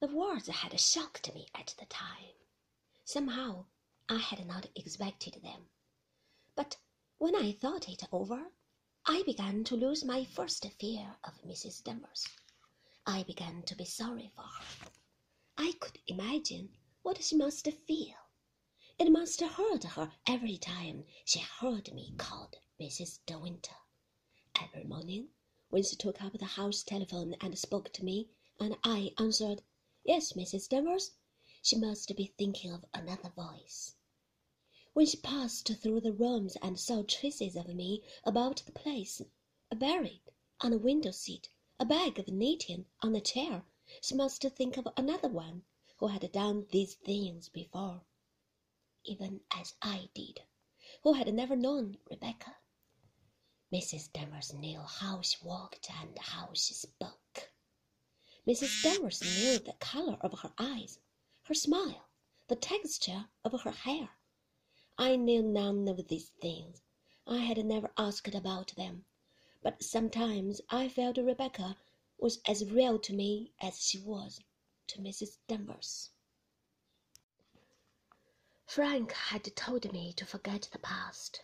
The words had shocked me at the time. Somehow I had not expected them. But when I thought it over, I began to lose my first fear of Mrs. Danvers. I began to be sorry for her. I could imagine what she must feel. It must hurt her every time she heard me called Mrs. De Winter. Every morning, when she took up the house telephone and spoke to me, and I answered, Yes, Mrs. Danvers, she must be thinking of another voice. When she passed through the rooms and saw traces of me about the place, a buried on a window seat, a bag of knitting on a chair, she must think of another one who had done these things before, even as I did, who had never known Rebecca. Mrs. Danvers knew how she walked and how she spoke. Mrs. Danvers knew the color of her eyes, her smile, the texture of her hair. I knew none of these things. I had never asked about them, but sometimes I felt Rebecca was as real to me as she was to Mrs. Danvers. Frank had told me to forget the past,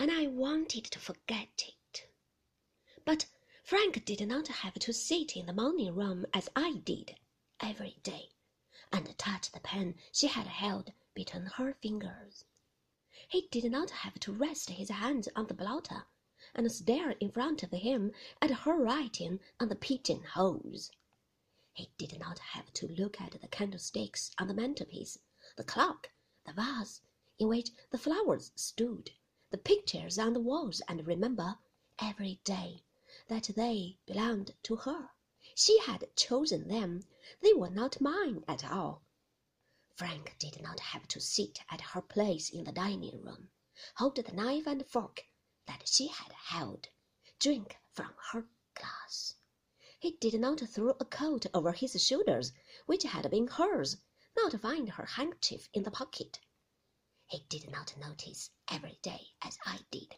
and I wanted to forget it. But Frank did not have to sit in the morning room as I did every day and touch the pen she had held between her fingers. He did not have to rest his hands on the blotter and stare in front of him at her writing on the pigeon holes. He did not have to look at the candlesticks on the mantelpiece, the clock, the vase in which the flowers stood, the pictures on the walls, and remember every day that they belonged to her. She had chosen them. They were not mine at all. Frank did not have to sit at her place in the dining room, hold the knife and fork that she had held, drink from her glass. He did not throw a coat over his shoulders, which had been hers, not find her handkerchief in the pocket. He did not notice every day, as I did,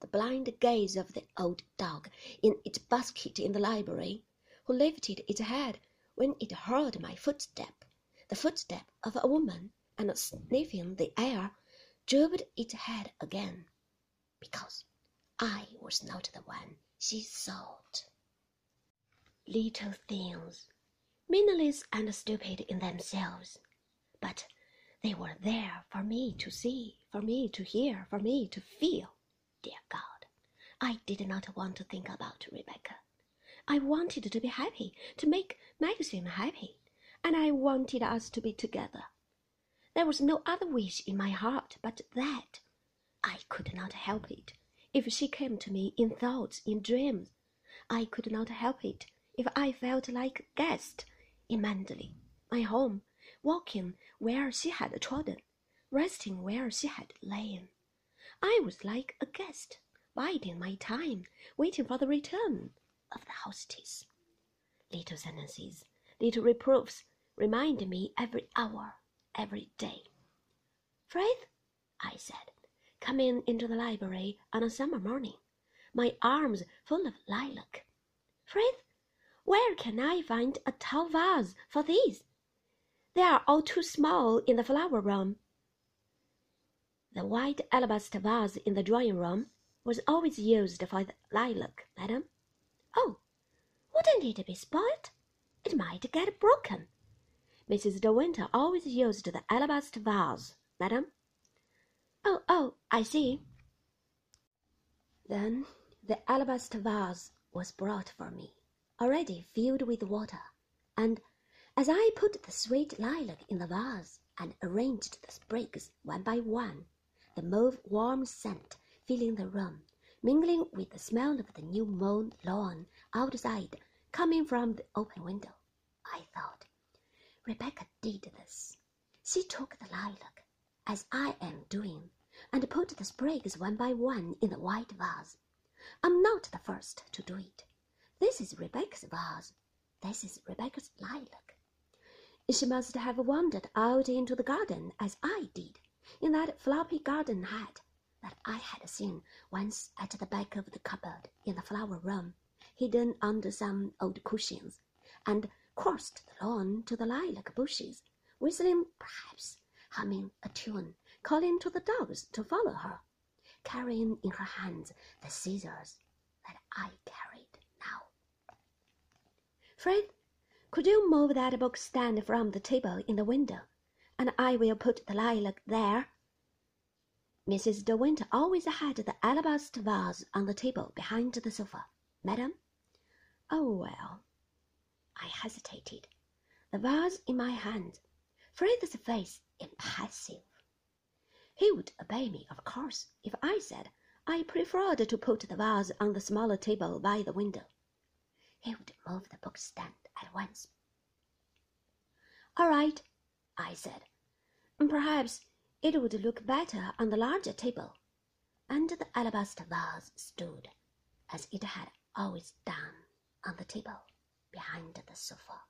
the blind gaze of the old dog in its basket in the library, who lifted its head when it heard my footstep, the footstep of a woman, and sniffing the air, drooped its head again, because I was not the one she sought. Little things, meaningless and stupid in themselves, but they were there for me to see, for me to hear, for me to feel. Dear God, I did not want to think about Rebecca. I wanted to be happy, to make Maxim happy, and I wanted us to be together. There was no other wish in my heart but that. I could not help it if she came to me in thoughts, in dreams. I could not help it if I felt like a guest in Manderley, my home, walking where she had trodden, resting where she had lain. I was like a guest, biding my time, waiting for the return of the hostess. Little sentences, little reproofs remind me every hour, every day. Frith, I said, coming into the library on a summer morning, my arms full of lilac. Frith, where can I find a tall vase for these? They are all too small in the flower room. The white alabaster vase in the drawing room was always used for the lilac, madam. Oh, wouldn't it be spoilt? It might get broken. Mrs. De Winter always used the alabaster vase, madam. Oh, oh, I see. Then the alabaster vase was brought for me, already filled with water, and as I put the sweet lilac in the vase and arranged the sprigs one by one, the mauve warm scent filling the room, mingling with the smell of the new mown lawn outside coming from the open window. I thought, Rebecca did this. She took the lilac, as I am doing, and put the sprigs one by one in the white vase. I'm not the first to do it. This is Rebecca's vase. This is Rebecca's lilac. She must have wandered out into the garden as I did in that floppy garden hat that I had seen once at the back of the cupboard in the flower room, hidden under some old cushions, and crossed the lawn to the lilac bushes, whistling perhaps, humming a tune, calling to the dogs to follow her, carrying in her hands the scissors that I carried now. Frith, could you move that book stand from the table in the window, and I will put the lilac there? Mrs. De Winter always had the alabaster vase on the table behind the sofa. Madam? Oh, well. I hesitated, the vase in my hand, Frith's face impassive. He would obey me, of course, if I said I preferred to put the vase on the smaller table by the window. He would move the book stand at once. All right, I said. Perhaps it would look better on the larger table. And the alabaster vase stood, as it had always done, on the table behind the sofa.